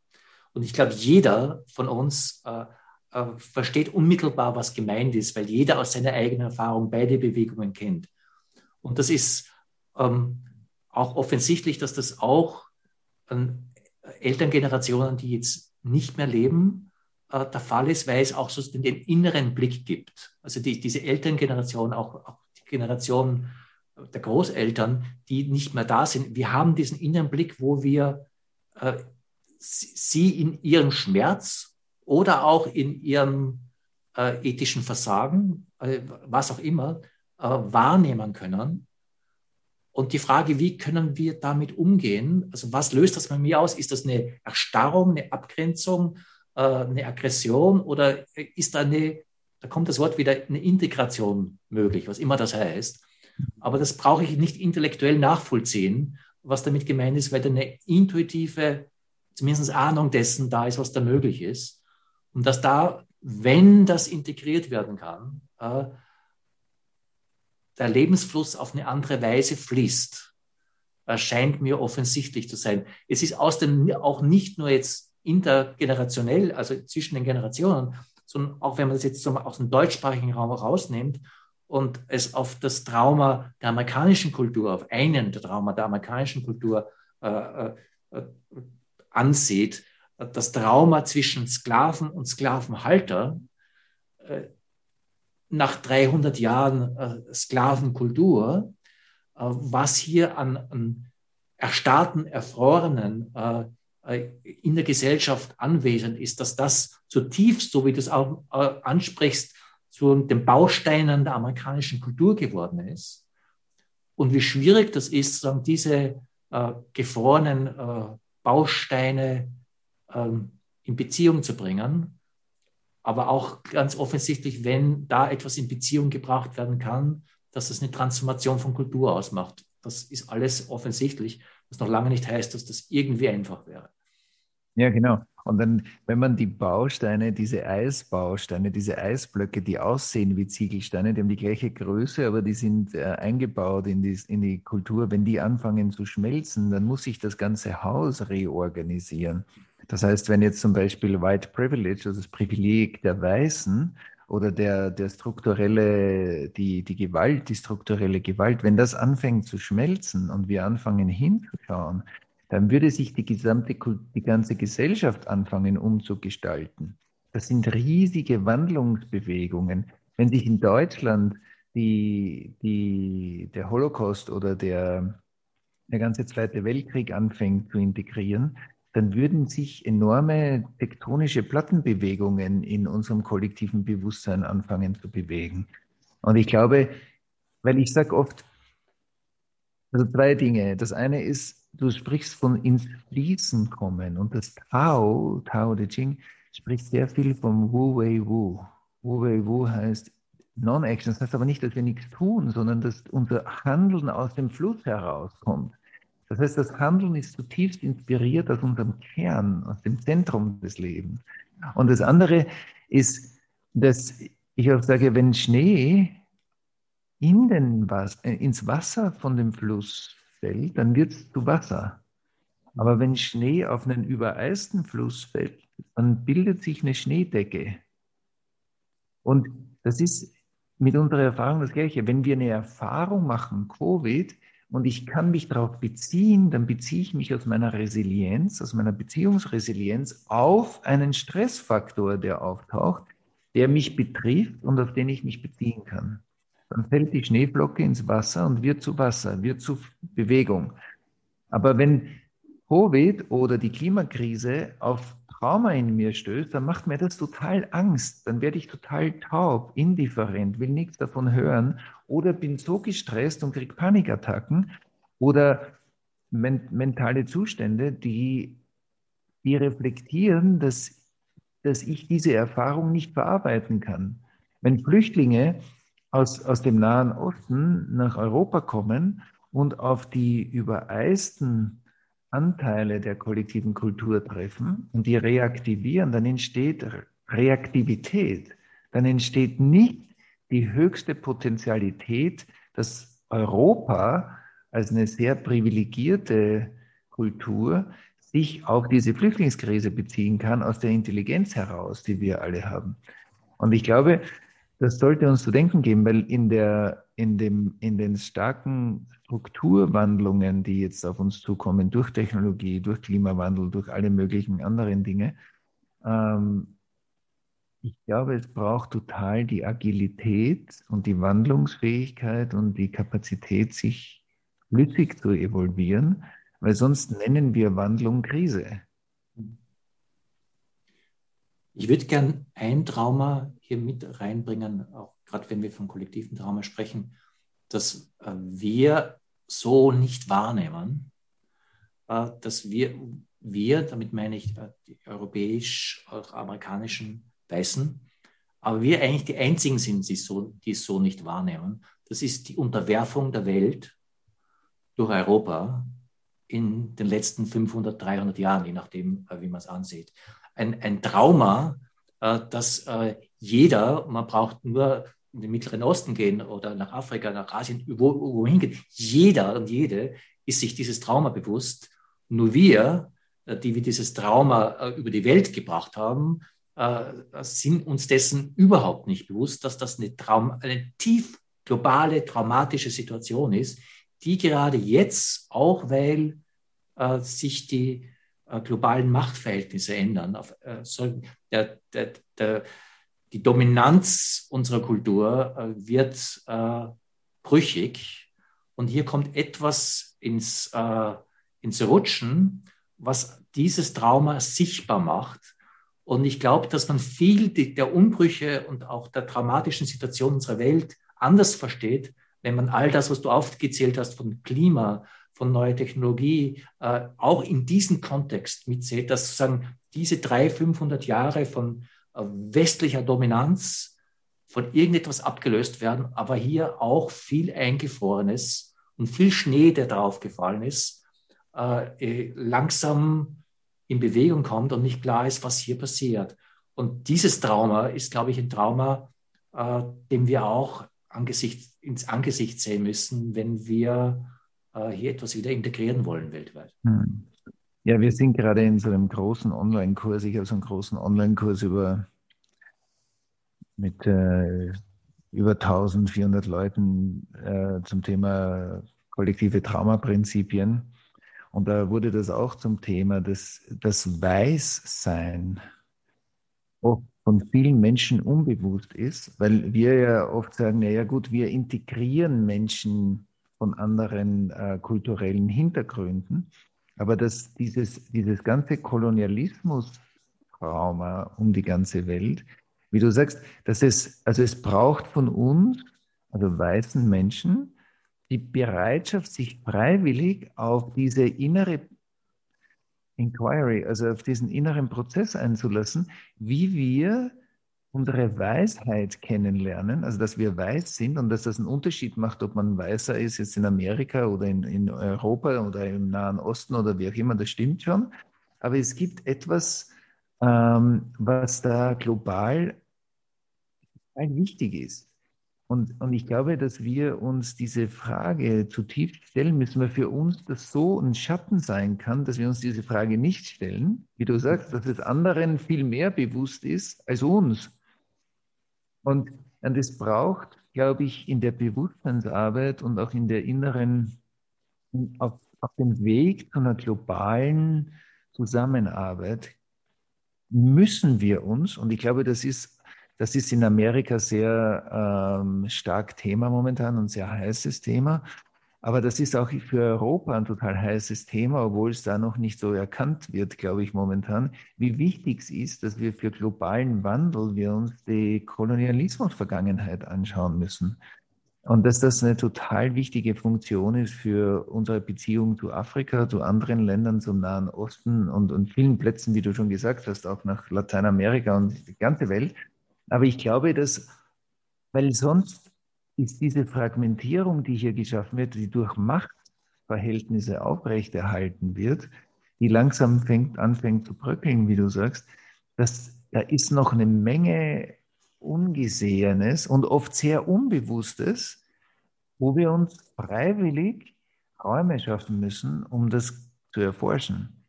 Und ich glaube, jeder von uns äh, äh, versteht unmittelbar, was gemeint ist, weil jeder aus seiner eigenen Erfahrung beide Bewegungen kennt. Und das ist ähm, auch offensichtlich, dass das auch an Elterngenerationen, die jetzt nicht mehr leben, äh, der Fall ist, weil es auch so den, den inneren Blick gibt. Also die, diese Elterngeneration, auch, auch die Generation der Großeltern, die nicht mehr da sind. Wir haben diesen inneren Blick, wo wir äh, sie in ihrem Schmerz oder auch in ihrem äh, ethischen Versagen, äh, was auch immer, äh, wahrnehmen können. Und die Frage, wie können wir damit umgehen? Also was löst das bei mir aus? Ist das eine Erstarrung, eine Abgrenzung, äh, eine Aggression oder ist da eine, da kommt das Wort wieder, eine Integration möglich, was immer das heißt. Aber das brauche ich nicht intellektuell nachvollziehen, was damit gemeint ist, weil da eine intuitive, zumindest Ahnung dessen da ist, was da möglich ist. Und dass da, wenn das integriert werden kann, äh, der Lebensfluss auf eine andere Weise fließt, scheint mir offensichtlich zu sein. Es ist aus dem, auch nicht nur jetzt intergenerationell, also zwischen den Generationen, sondern auch wenn man das jetzt aus dem deutschsprachigen Raum rausnimmt und es auf das Trauma der amerikanischen Kultur, auf einen der Trauma der amerikanischen Kultur äh, äh, äh ansieht, das Trauma zwischen Sklaven und Sklavenhalter äh, nach 300 Jahren äh, Sklavenkultur, äh, was hier an, an erstarrten, erfrorenen in der Gesellschaft anwesend ist, dass das zutiefst, so wie du es auch ansprichst, zu den Bausteinen der amerikanischen Kultur geworden ist. Und wie schwierig das ist, diese gefrorenen Bausteine ähm, in Beziehung zu bringen. Aber auch ganz offensichtlich, wenn da etwas in Beziehung gebracht werden kann, dass es eine Transformation von Kultur ausmacht. Das ist alles offensichtlich, was noch lange nicht heißt, dass das irgendwie einfach wäre. Ja, genau. Und dann, wenn man die Bausteine, diese Eisbausteine, diese Eisblöcke, die aussehen wie Ziegelsteine, die haben die gleiche Größe, aber die sind äh, eingebaut in die, in die Kultur, wenn die anfangen zu schmelzen, dann muss sich das ganze Haus reorganisieren. Das heißt, wenn jetzt zum Beispiel White Privilege, also das Privileg der Weißen oder der, der strukturelle, die, die Gewalt, die strukturelle Gewalt, wenn das anfängt zu schmelzen und wir anfangen hinzuschauen, dann würde sich die gesamte, die ganze Gesellschaft anfangen umzugestalten. Das sind riesige Wandlungsbewegungen. Wenn sich in Deutschland die, die, der Holocaust oder der, der ganze Zweite Weltkrieg anfängt zu integrieren, dann würden sich enorme tektonische Plattenbewegungen in unserem kollektiven Bewusstsein anfangen zu bewegen. Und ich glaube, weil ich sage oft, also zwei Dinge. Das eine ist, du sprichst von ins Fließen kommen und das Tao, Tao Te Ching, spricht sehr viel vom Wu Wei Wu. Wu Wei Wu heißt Non-Action. Das heißt aber nicht, dass wir nichts tun, sondern dass unser Handeln aus dem Fluss herauskommt. Das heißt, das Handeln ist zutiefst inspiriert aus unserem Kern, aus dem Zentrum des Lebens. Und das andere ist, dass ich auch sage, wenn Schnee in den Was äh, ins Wasser von dem Fluss fällt, dann wird es zu Wasser. Aber wenn Schnee auf einen übereisten Fluss fällt, dann bildet sich eine Schneedecke. Und das ist mit unserer Erfahrung das Gleiche. Wenn wir eine Erfahrung machen, Covid, und ich kann mich darauf beziehen, dann beziehe ich mich aus meiner Resilienz, aus meiner Beziehungsresilienz auf einen Stressfaktor, der auftaucht, der mich betrifft und auf den ich mich beziehen kann. Dann fällt die Schneeflocke ins Wasser und wird zu Wasser, wird zu Bewegung. Aber wenn Covid oder die Klimakrise auf Trauma in mir stößt, dann macht mir das total Angst. Dann werde ich total taub, indifferent, will nichts davon hören oder bin so gestresst und kriege Panikattacken oder men mentale Zustände, die, die reflektieren, dass dass ich diese Erfahrung nicht verarbeiten kann. Wenn Flüchtlinge aus, aus dem Nahen Osten nach Europa kommen und auf die übereisten Anteile der kollektiven Kultur treffen und die reaktivieren, dann entsteht Reaktivität. Dann entsteht nicht die höchste Potentialität, dass Europa als eine sehr privilegierte Kultur sich auf diese Flüchtlingskrise beziehen kann, aus der Intelligenz heraus, die wir alle haben. Und ich glaube, das sollte uns zu denken geben, weil in, der, in, dem, in den starken Strukturwandlungen, die jetzt auf uns zukommen, durch Technologie, durch Klimawandel, durch alle möglichen anderen Dinge, ähm, ich glaube, es braucht total die Agilität und die Wandlungsfähigkeit und die Kapazität, sich flüssig zu evolvieren, weil sonst nennen wir Wandlung Krise. Ich würde gern ein Trauma hier mit reinbringen, auch gerade wenn wir von kollektiven Trauma sprechen, dass äh, wir so nicht wahrnehmen, äh, dass wir, wir, damit meine ich äh, die europäisch, auch amerikanischen Weißen, aber wir eigentlich die einzigen sind, die, so, die es so nicht wahrnehmen. Das ist die Unterwerfung der Welt durch Europa in den letzten 500, 300 Jahren, je nachdem, wie man es ansieht ein, ein Trauma, äh, dass äh, jeder, man braucht nur in den Mittleren Osten gehen oder nach Afrika, nach Asien, wo, wohin gehen, jeder und jede ist sich dieses Trauma bewusst. Nur wir, äh, die wir dieses Trauma äh, über die Welt gebracht haben, äh, sind uns dessen überhaupt nicht bewusst, dass das eine, Traum, eine tief globale, traumatische Situation ist, die gerade jetzt, auch weil äh, sich die globalen Machtverhältnisse ändern. Auf, äh, so, der, der, der, die Dominanz unserer Kultur äh, wird äh, brüchig und hier kommt etwas ins, äh, ins Rutschen, was dieses Trauma sichtbar macht. Und ich glaube, dass man viel der Umbrüche und auch der traumatischen Situation unserer Welt anders versteht, wenn man all das, was du aufgezählt hast von Klima, von neuer Technologie äh, auch in diesen Kontext mitzählt, dass sozusagen diese drei, 500 Jahre von äh, westlicher Dominanz von irgendetwas abgelöst werden, aber hier auch viel Eingefrorenes und viel Schnee, der drauf gefallen ist, äh, äh langsam in Bewegung kommt und nicht klar ist, was hier passiert. Und dieses Trauma ist, glaube ich, ein Trauma, äh, dem wir auch angesicht, ins Angesicht sehen müssen, wenn wir hier etwas wieder integrieren wollen weltweit. Hm. Ja, wir sind gerade in so einem großen Online-Kurs. Ich habe so einen großen Online-Kurs über mit äh, über 1400 Leuten äh, zum Thema kollektive Traumaprinzipien. Und da wurde das auch zum Thema, dass das Weißsein oft von vielen Menschen unbewusst ist, weil wir ja oft sagen, ja, ja gut, wir integrieren Menschen von anderen äh, kulturellen Hintergründen. Aber dass dieses, dieses ganze Kolonialismus-Trauma um die ganze Welt, wie du sagst, dass es, also es braucht von uns, also weißen Menschen, die Bereitschaft, sich freiwillig auf diese innere Inquiry, also auf diesen inneren Prozess einzulassen, wie wir unsere Weisheit kennenlernen, also dass wir weiß sind und dass das einen Unterschied macht, ob man weißer ist jetzt in Amerika oder in, in Europa oder im Nahen Osten oder wie auch immer, das stimmt schon. Aber es gibt etwas, ähm, was da global wichtig ist. Und, und ich glaube, dass wir uns diese Frage zutiefst stellen müssen, weil für uns das so ein Schatten sein kann, dass wir uns diese Frage nicht stellen. Wie du sagst, dass es anderen viel mehr bewusst ist als uns. Und, und es braucht, glaube ich, in der Bewusstseinsarbeit und auch in der inneren, auf, auf dem Weg zu einer globalen Zusammenarbeit, müssen wir uns, und ich glaube, das ist, das ist in Amerika sehr ähm, stark Thema momentan und sehr heißes Thema, aber das ist auch für Europa ein total heißes Thema, obwohl es da noch nicht so erkannt wird, glaube ich, momentan, wie wichtig es ist, dass wir für globalen Wandel wir uns die Kolonialismus-Vergangenheit anschauen müssen. Und dass das eine total wichtige Funktion ist für unsere Beziehung zu Afrika, zu anderen Ländern, zum Nahen Osten und, und vielen Plätzen, wie du schon gesagt hast, auch nach Lateinamerika und die ganze Welt. Aber ich glaube, dass, weil sonst ist diese Fragmentierung, die hier geschaffen wird, die durch Machtverhältnisse aufrechterhalten wird, die langsam fängt, anfängt zu bröckeln, wie du sagst, dass da ist noch eine Menge Ungesehenes und oft sehr Unbewusstes, wo wir uns freiwillig Räume schaffen müssen, um das zu erforschen.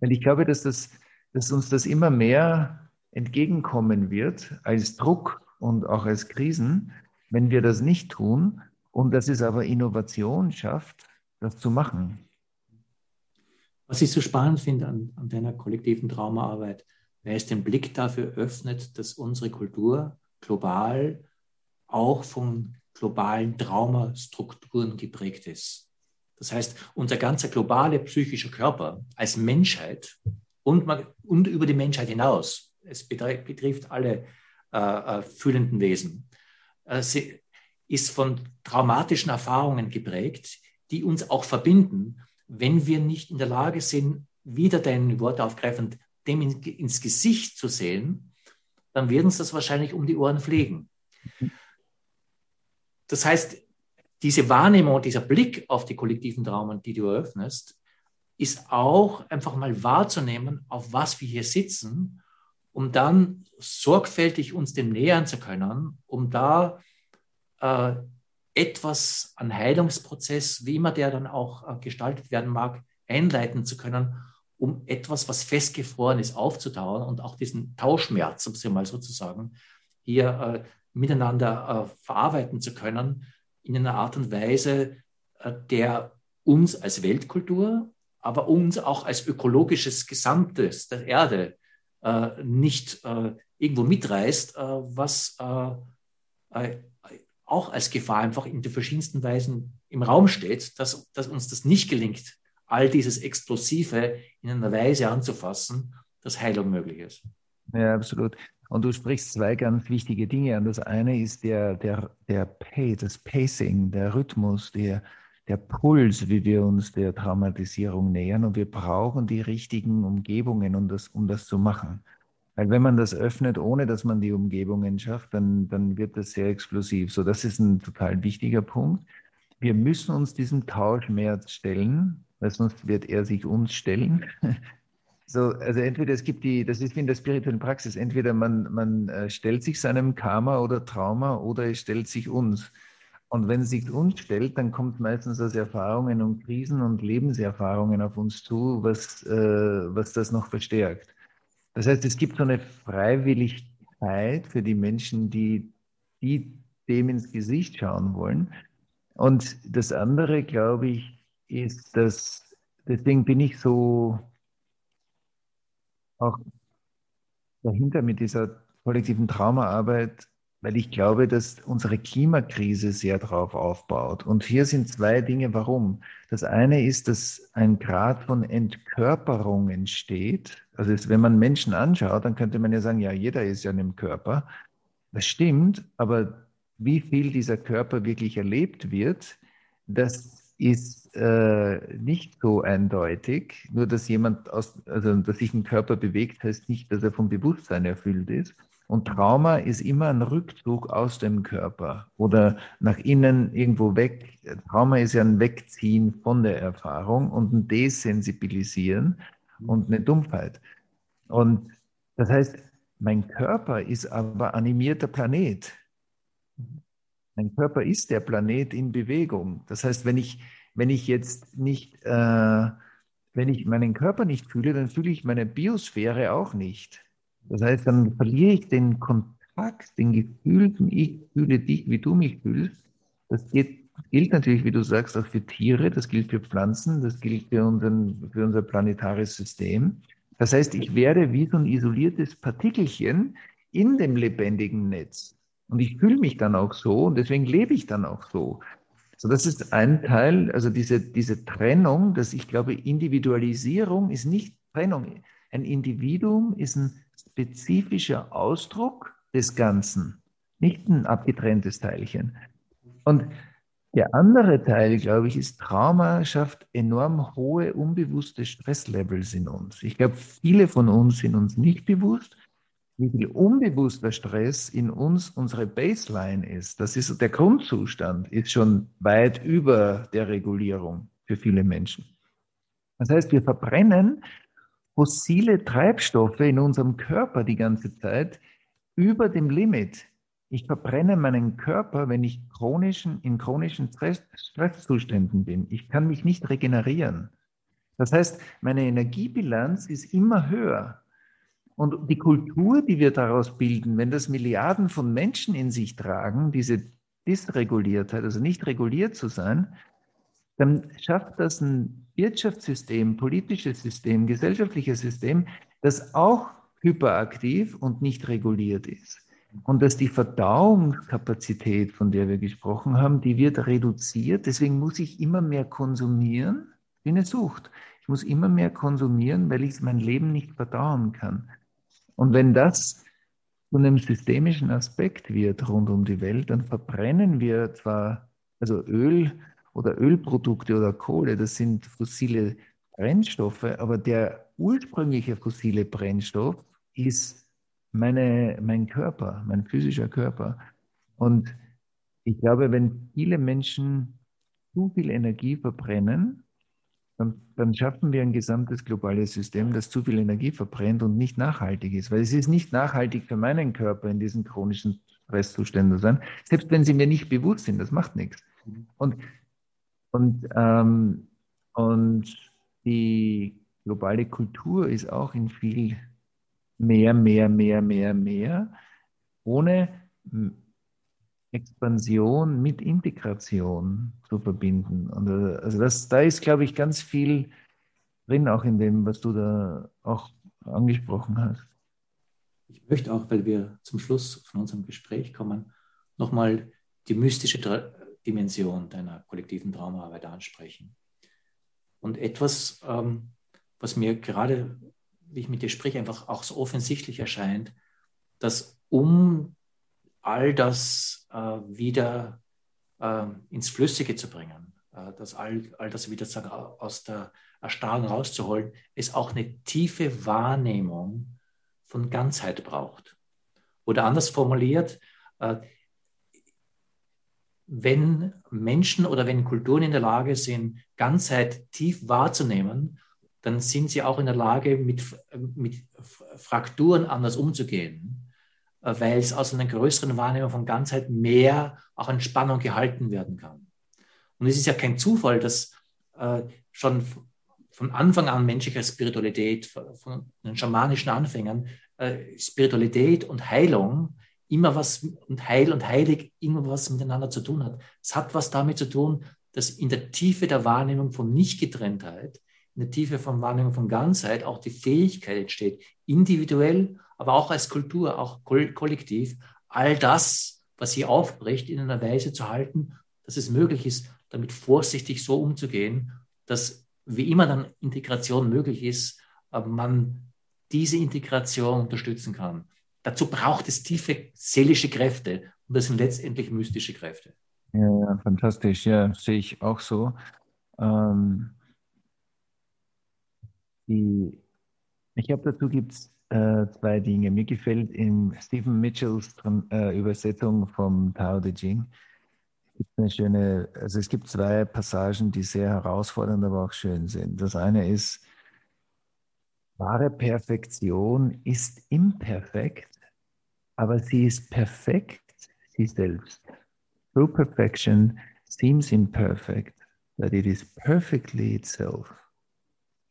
Weil ich glaube, dass, das, dass uns das immer mehr entgegenkommen wird als Druck und auch als Krisen, wenn wir das nicht tun und dass es aber Innovation schafft, das zu machen. Was ich so spannend finde an, an deiner kollektiven Traumaarbeit, wer es den Blick dafür öffnet, dass unsere Kultur global auch von globalen Traumastrukturen geprägt ist. Das heißt, unser ganzer globaler psychischer Körper als Menschheit und, und über die Menschheit hinaus, es betrifft, betrifft alle äh, äh, fühlenden Wesen, äh, ist von traumatischen Erfahrungen geprägt, die uns auch verbinden, wenn wir nicht in der Lage sind, wieder dein Wort aufgreifend, dem in, ins Gesicht zu sehen, dann werden sie das wahrscheinlich um die Ohren fliegen. Das heißt, diese Wahrnehmung, dieser Blick auf die kollektiven Traumen, die du eröffnest, ist auch einfach mal wahrzunehmen, auf was wir hier sitzen, um dann sorgfältig uns dem nähern zu können, um da äh, etwas an Heilungsprozess, wie immer der dann auch äh, gestaltet werden mag, einleiten zu können, um etwas, was festgefroren ist, aufzutauen und auch diesen Tauschmerz, um es mal sozusagen, hier äh, miteinander äh, verarbeiten zu können, in einer Art und Weise, äh, der uns als Weltkultur, aber uns auch als ökologisches Gesamtes der Erde nicht äh, irgendwo mitreißt, äh, was auch als Gefahr einfach in den verschiedensten Weisen im Raum steht, dass, dass uns das nicht gelingt, all dieses Explosive in einer Weise anzufassen, dass Heilung möglich ist. Ja, absolut. Und du sprichst zwei ganz wichtige Dinge an. Das eine ist der, der, der Pay, das Pacing, der Rhythmus, der, der Puls, wie wir uns der Traumatisierung nähern. Und wir brauchen die richtigen Umgebungen, um das, um das zu machen. Weil wenn man das öffnet, ohne dass man die Umgebungen schafft, dann, dann wird das sehr explosiv. So, das ist ein total wichtiger Punkt. Wir müssen uns diesem Tauschmerz stellen weil sonst wird er sich uns stellen. (laughs) So, also entweder es gibt die, das ist wie in der spirituellen Praxis, entweder man, man äh, stellt sich seinem Karma oder Trauma oder es stellt sich uns. Und wenn es sich uns stellt, dann kommt meistens aus Erfahrungen und Krisen und Lebenserfahrungen auf uns zu, was, äh, was das noch verstärkt. Das heißt, es gibt so eine Freiwilligkeit für die Menschen, die, die dem ins Gesicht schauen wollen. Und das andere, glaube ich, ist, dass, deswegen bin ich so auch dahinter mit dieser kollektiven Traumaarbeit, weil ich glaube, dass unsere Klimakrise sehr darauf aufbaut. Und hier sind zwei Dinge, warum. Das eine ist, dass ein Grad von Entkörperung entsteht. Also wenn man Menschen anschaut, dann könnte man ja sagen, ja, jeder ist ja in einem Körper. Das stimmt, aber wie viel dieser Körper wirklich erlebt wird, das ist äh, nicht so eindeutig. Nur dass jemand aus, also dass sich ein Körper bewegt, heißt nicht, dass er vom Bewusstsein erfüllt ist. Und Trauma ist immer ein Rückzug aus dem Körper oder nach innen irgendwo weg. Trauma ist ja ein Wegziehen von der Erfahrung und ein Desensibilisieren und eine Dumpfheit. Und das heißt, mein Körper ist aber animierter Planet. Mein Körper ist der Planet in Bewegung. Das heißt, wenn ich, wenn ich jetzt nicht, äh, wenn ich meinen Körper nicht fühle, dann fühle ich meine Biosphäre auch nicht. Das heißt, dann verliere ich den Kontakt, den Gefühl, ich fühle dich, wie du mich fühlst. Das geht, gilt natürlich, wie du sagst, auch für Tiere, das gilt für Pflanzen, das gilt für, unseren, für unser planetares System. Das heißt, ich werde wie so ein isoliertes Partikelchen in dem lebendigen Netz. Und ich fühle mich dann auch so und deswegen lebe ich dann auch so. So, das ist ein Teil, also diese, diese Trennung, dass ich glaube, Individualisierung ist nicht Trennung. Ein Individuum ist ein spezifischer Ausdruck des Ganzen, nicht ein abgetrenntes Teilchen. und der andere Teil, glaube ich, ist, Trauma schafft enorm hohe unbewusste Stresslevels in uns. Ich glaube, viele von uns sind uns nicht bewusst, wie viel unbewusster Stress in uns unsere Baseline ist. Das ist der Grundzustand, ist schon weit über der Regulierung für viele Menschen. Das heißt, wir verbrennen fossile Treibstoffe in unserem Körper die ganze Zeit über dem Limit. Ich verbrenne meinen Körper, wenn ich chronischen, in chronischen Stress, Stresszuständen bin. Ich kann mich nicht regenerieren. Das heißt, meine Energiebilanz ist immer höher. Und die Kultur, die wir daraus bilden, wenn das Milliarden von Menschen in sich tragen, diese Dysreguliertheit, also nicht reguliert zu sein, dann schafft das ein Wirtschaftssystem, politisches System, gesellschaftliches System, das auch hyperaktiv und nicht reguliert ist. Und dass die Verdauungskapazität, von der wir gesprochen haben, die wird reduziert. Deswegen muss ich immer mehr konsumieren, wie eine Sucht. Ich muss immer mehr konsumieren, weil ich mein Leben nicht verdauen kann. Und wenn das zu einem systemischen Aspekt wird rund um die Welt, dann verbrennen wir zwar, also Öl oder Ölprodukte oder Kohle, das sind fossile Brennstoffe, aber der ursprüngliche fossile Brennstoff ist meine, mein Körper, mein physischer Körper. Und ich glaube, wenn viele Menschen zu viel Energie verbrennen, dann, dann, schaffen wir ein gesamtes globales System, das zu viel Energie verbrennt und nicht nachhaltig ist. Weil es ist nicht nachhaltig für meinen Körper, in diesen chronischen Stresszuständen zu sein, selbst wenn sie mir nicht bewusst sind, das macht nichts. Und, und, ähm, und die globale Kultur ist auch in viel mehr, mehr, mehr, mehr, mehr, ohne Expansion mit Integration zu verbinden. Und äh, also das, da ist, glaube ich, ganz viel drin, auch in dem, was du da auch angesprochen hast. Ich möchte auch, weil wir zum Schluss von unserem Gespräch kommen, nochmal die mystische Dimension deiner kollektiven Traumaarbeit ansprechen. Und etwas, ähm, was mir gerade wie ich mit dir spreche, einfach auch so offensichtlich erscheint, dass um all das äh, wieder äh, ins Flüssige zu bringen, äh, dass all, all das wieder sagen, aus der Erstarrung rauszuholen, es auch eine tiefe Wahrnehmung von Ganzheit braucht. Oder anders formuliert, äh, wenn Menschen oder wenn Kulturen in der Lage sind, Ganzheit tief wahrzunehmen, dann sind sie auch in der Lage, mit, mit Frakturen anders umzugehen, äh, weil es aus einer größeren Wahrnehmung von Ganzheit mehr auch an Spannung gehalten werden kann. Und es ist ja kein Zufall, dass äh, schon von Anfang an menschlicher Spiritualität, von den schamanischen Anfängern, äh, Spiritualität und Heilung immer was und Heil und Heilig immer was miteinander zu tun hat. Es hat was damit zu tun, dass in der Tiefe der Wahrnehmung von Nichtgetrenntheit in der Tiefe von Wahrnehmung von Ganzheit auch die Fähigkeit entsteht, individuell, aber auch als Kultur, auch kollektiv, all das, was hier aufbricht, in einer Weise zu halten, dass es möglich ist, damit vorsichtig so umzugehen, dass wie immer dann Integration möglich ist, aber man diese Integration unterstützen kann. Dazu braucht es tiefe seelische Kräfte und das sind letztendlich mystische Kräfte. Ja, fantastisch. Ja, sehe ich auch so. Ähm, die, ich glaube, dazu gibt es äh, zwei Dinge. Mir gefällt in Stephen Mitchells äh, Übersetzung vom Tao Te Ching eine schöne, also es gibt zwei Passagen, die sehr herausfordernd, aber auch schön sind. Das eine ist, wahre Perfektion ist imperfekt, aber sie ist perfekt, sie selbst. True perfection seems imperfect, but it is perfectly itself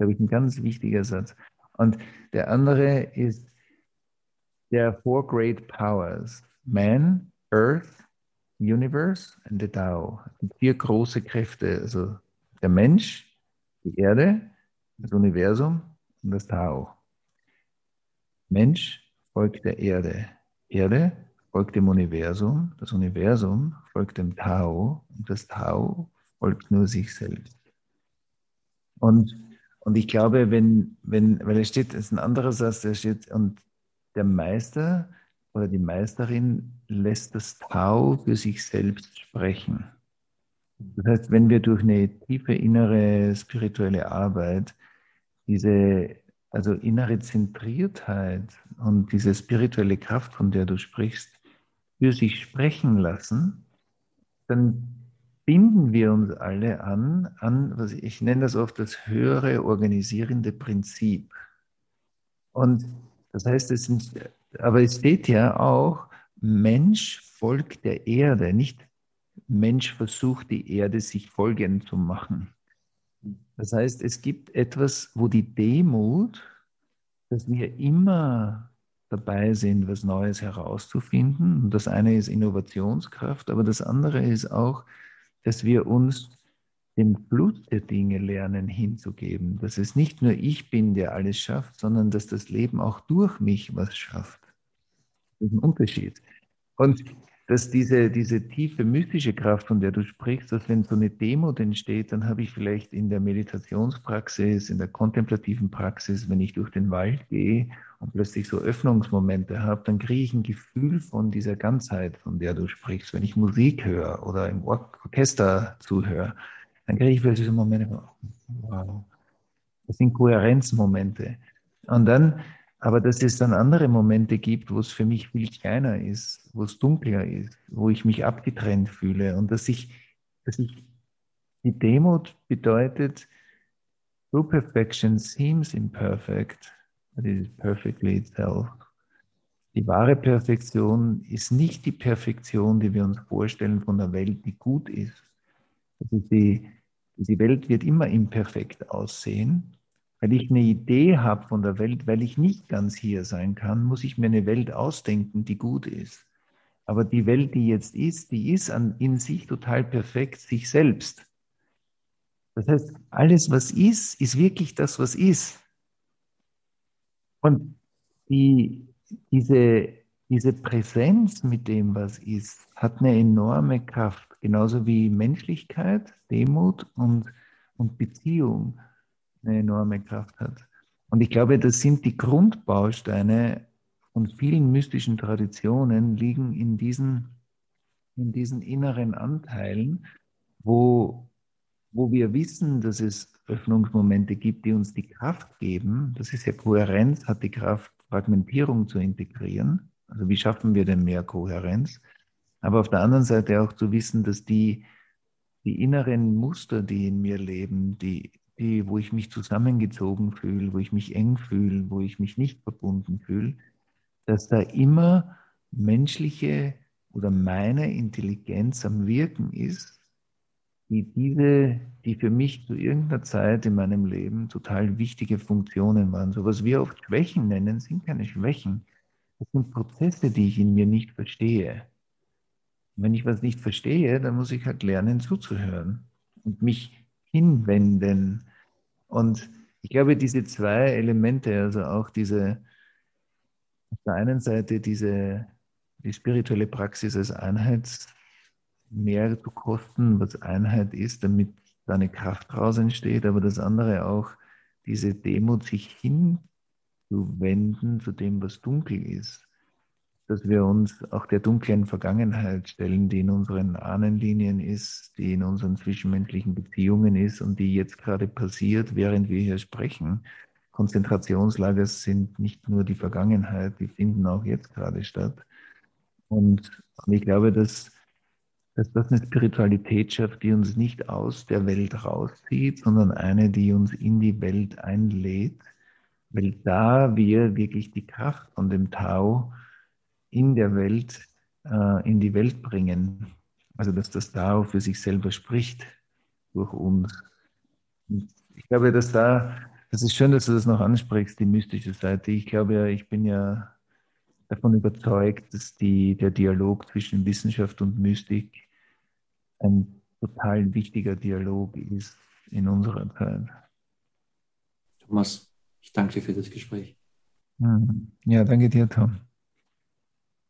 glaube ich, ein ganz wichtiger Satz. Und der andere ist der Four Great Powers. Man, Earth, Universe and the Tao. Vier große Kräfte, also der Mensch, die Erde, das Universum und das Tao. Mensch folgt der Erde. Erde folgt dem Universum, das Universum folgt dem Tao und das Tao folgt nur sich selbst. Und und ich glaube, wenn, wenn, weil es steht, es ist ein anderer Satz, der steht, und der Meister oder die Meisterin lässt das Tau für sich selbst sprechen. Das heißt, wenn wir durch eine tiefe innere spirituelle Arbeit diese also innere Zentriertheit und diese spirituelle Kraft, von der du sprichst, für sich sprechen lassen, dann binden wir uns alle an, an, was ich nenne das oft das höhere organisierende Prinzip. Und das heißt, es sind, aber es steht ja auch, Mensch folgt der Erde, nicht Mensch versucht die Erde sich folgend zu machen. Das heißt, es gibt etwas, wo die Demut, dass wir immer dabei sind, was Neues herauszufinden. Und das eine ist Innovationskraft, aber das andere ist auch, dass wir uns den Fluss der Dinge lernen hinzugeben. Dass es nicht nur ich bin, der alles schafft, sondern dass das Leben auch durch mich was schafft. Das ist ein Unterschied. Und dass diese, diese tiefe mystische Kraft, von der du sprichst, dass wenn so eine Demo entsteht, dann habe ich vielleicht in der Meditationspraxis, in der kontemplativen Praxis, wenn ich durch den Wald gehe und plötzlich so Öffnungsmomente habe, dann kriege ich ein Gefühl von dieser Ganzheit, von der du sprichst. Wenn ich Musik höre oder im Orchester zuhöre, dann kriege ich plötzlich so Momente, wow, das sind Kohärenzmomente. Und dann aber dass es dann andere Momente gibt, wo es für mich viel kleiner ist, wo es dunkler ist, wo ich mich abgetrennt fühle und dass ich, dass ich die Demut bedeutet, true perfection seems imperfect, it is perfectly itself. Die wahre Perfektion ist nicht die Perfektion, die wir uns vorstellen von der Welt, die gut ist. Das die, die Welt wird immer imperfekt aussehen, weil ich eine Idee habe von der Welt, weil ich nicht ganz hier sein kann, muss ich mir eine Welt ausdenken, die gut ist. Aber die Welt, die jetzt ist, die ist an, in sich total perfekt, sich selbst. Das heißt, alles, was ist, ist wirklich das, was ist. Und die, diese, diese Präsenz mit dem, was ist, hat eine enorme Kraft, genauso wie Menschlichkeit, Demut und, und Beziehung eine enorme Kraft hat. Und ich glaube, das sind die Grundbausteine von vielen mystischen Traditionen, liegen in diesen, in diesen inneren Anteilen, wo, wo wir wissen, dass es Öffnungsmomente gibt, die uns die Kraft geben. Das ist ja Kohärenz, hat die Kraft, Fragmentierung zu integrieren. Also wie schaffen wir denn mehr Kohärenz? Aber auf der anderen Seite auch zu wissen, dass die, die inneren Muster, die in mir leben, die die, wo ich mich zusammengezogen fühle, wo ich mich eng fühle, wo ich mich nicht verbunden fühle, dass da immer menschliche oder meine Intelligenz am Wirken ist, die diese, die für mich zu irgendeiner Zeit in meinem Leben total wichtige Funktionen waren. So was wir oft Schwächen nennen, sind keine Schwächen. Das sind Prozesse, die ich in mir nicht verstehe. Und wenn ich was nicht verstehe, dann muss ich halt lernen zuzuhören und mich hinwenden und ich glaube, diese zwei Elemente, also auch diese, auf der einen Seite diese, die spirituelle Praxis als Einheit mehr zu kosten, was Einheit ist, damit da eine Kraft draus entsteht, aber das andere auch diese Demut, sich hinzuwenden zu dem, was dunkel ist dass wir uns auch der dunklen Vergangenheit stellen, die in unseren Ahnenlinien ist, die in unseren zwischenmenschlichen Beziehungen ist und die jetzt gerade passiert, während wir hier sprechen. Konzentrationslager sind nicht nur die Vergangenheit, die finden auch jetzt gerade statt. Und, und ich glaube, dass, dass das eine Spiritualität schafft, die uns nicht aus der Welt rauszieht, sondern eine, die uns in die Welt einlädt, weil da wir wirklich die Kraft von dem Tau in der Welt, äh, in die Welt bringen. Also dass das Tao für sich selber spricht durch uns. Ich glaube, dass da, das ist schön, dass du das noch ansprichst, die mystische Seite. Ich glaube ja, ich bin ja davon überzeugt, dass die, der Dialog zwischen Wissenschaft und Mystik ein total wichtiger Dialog ist in unserer Zeit. Thomas, ich danke dir für das Gespräch. Mhm. Ja, danke dir, Tom.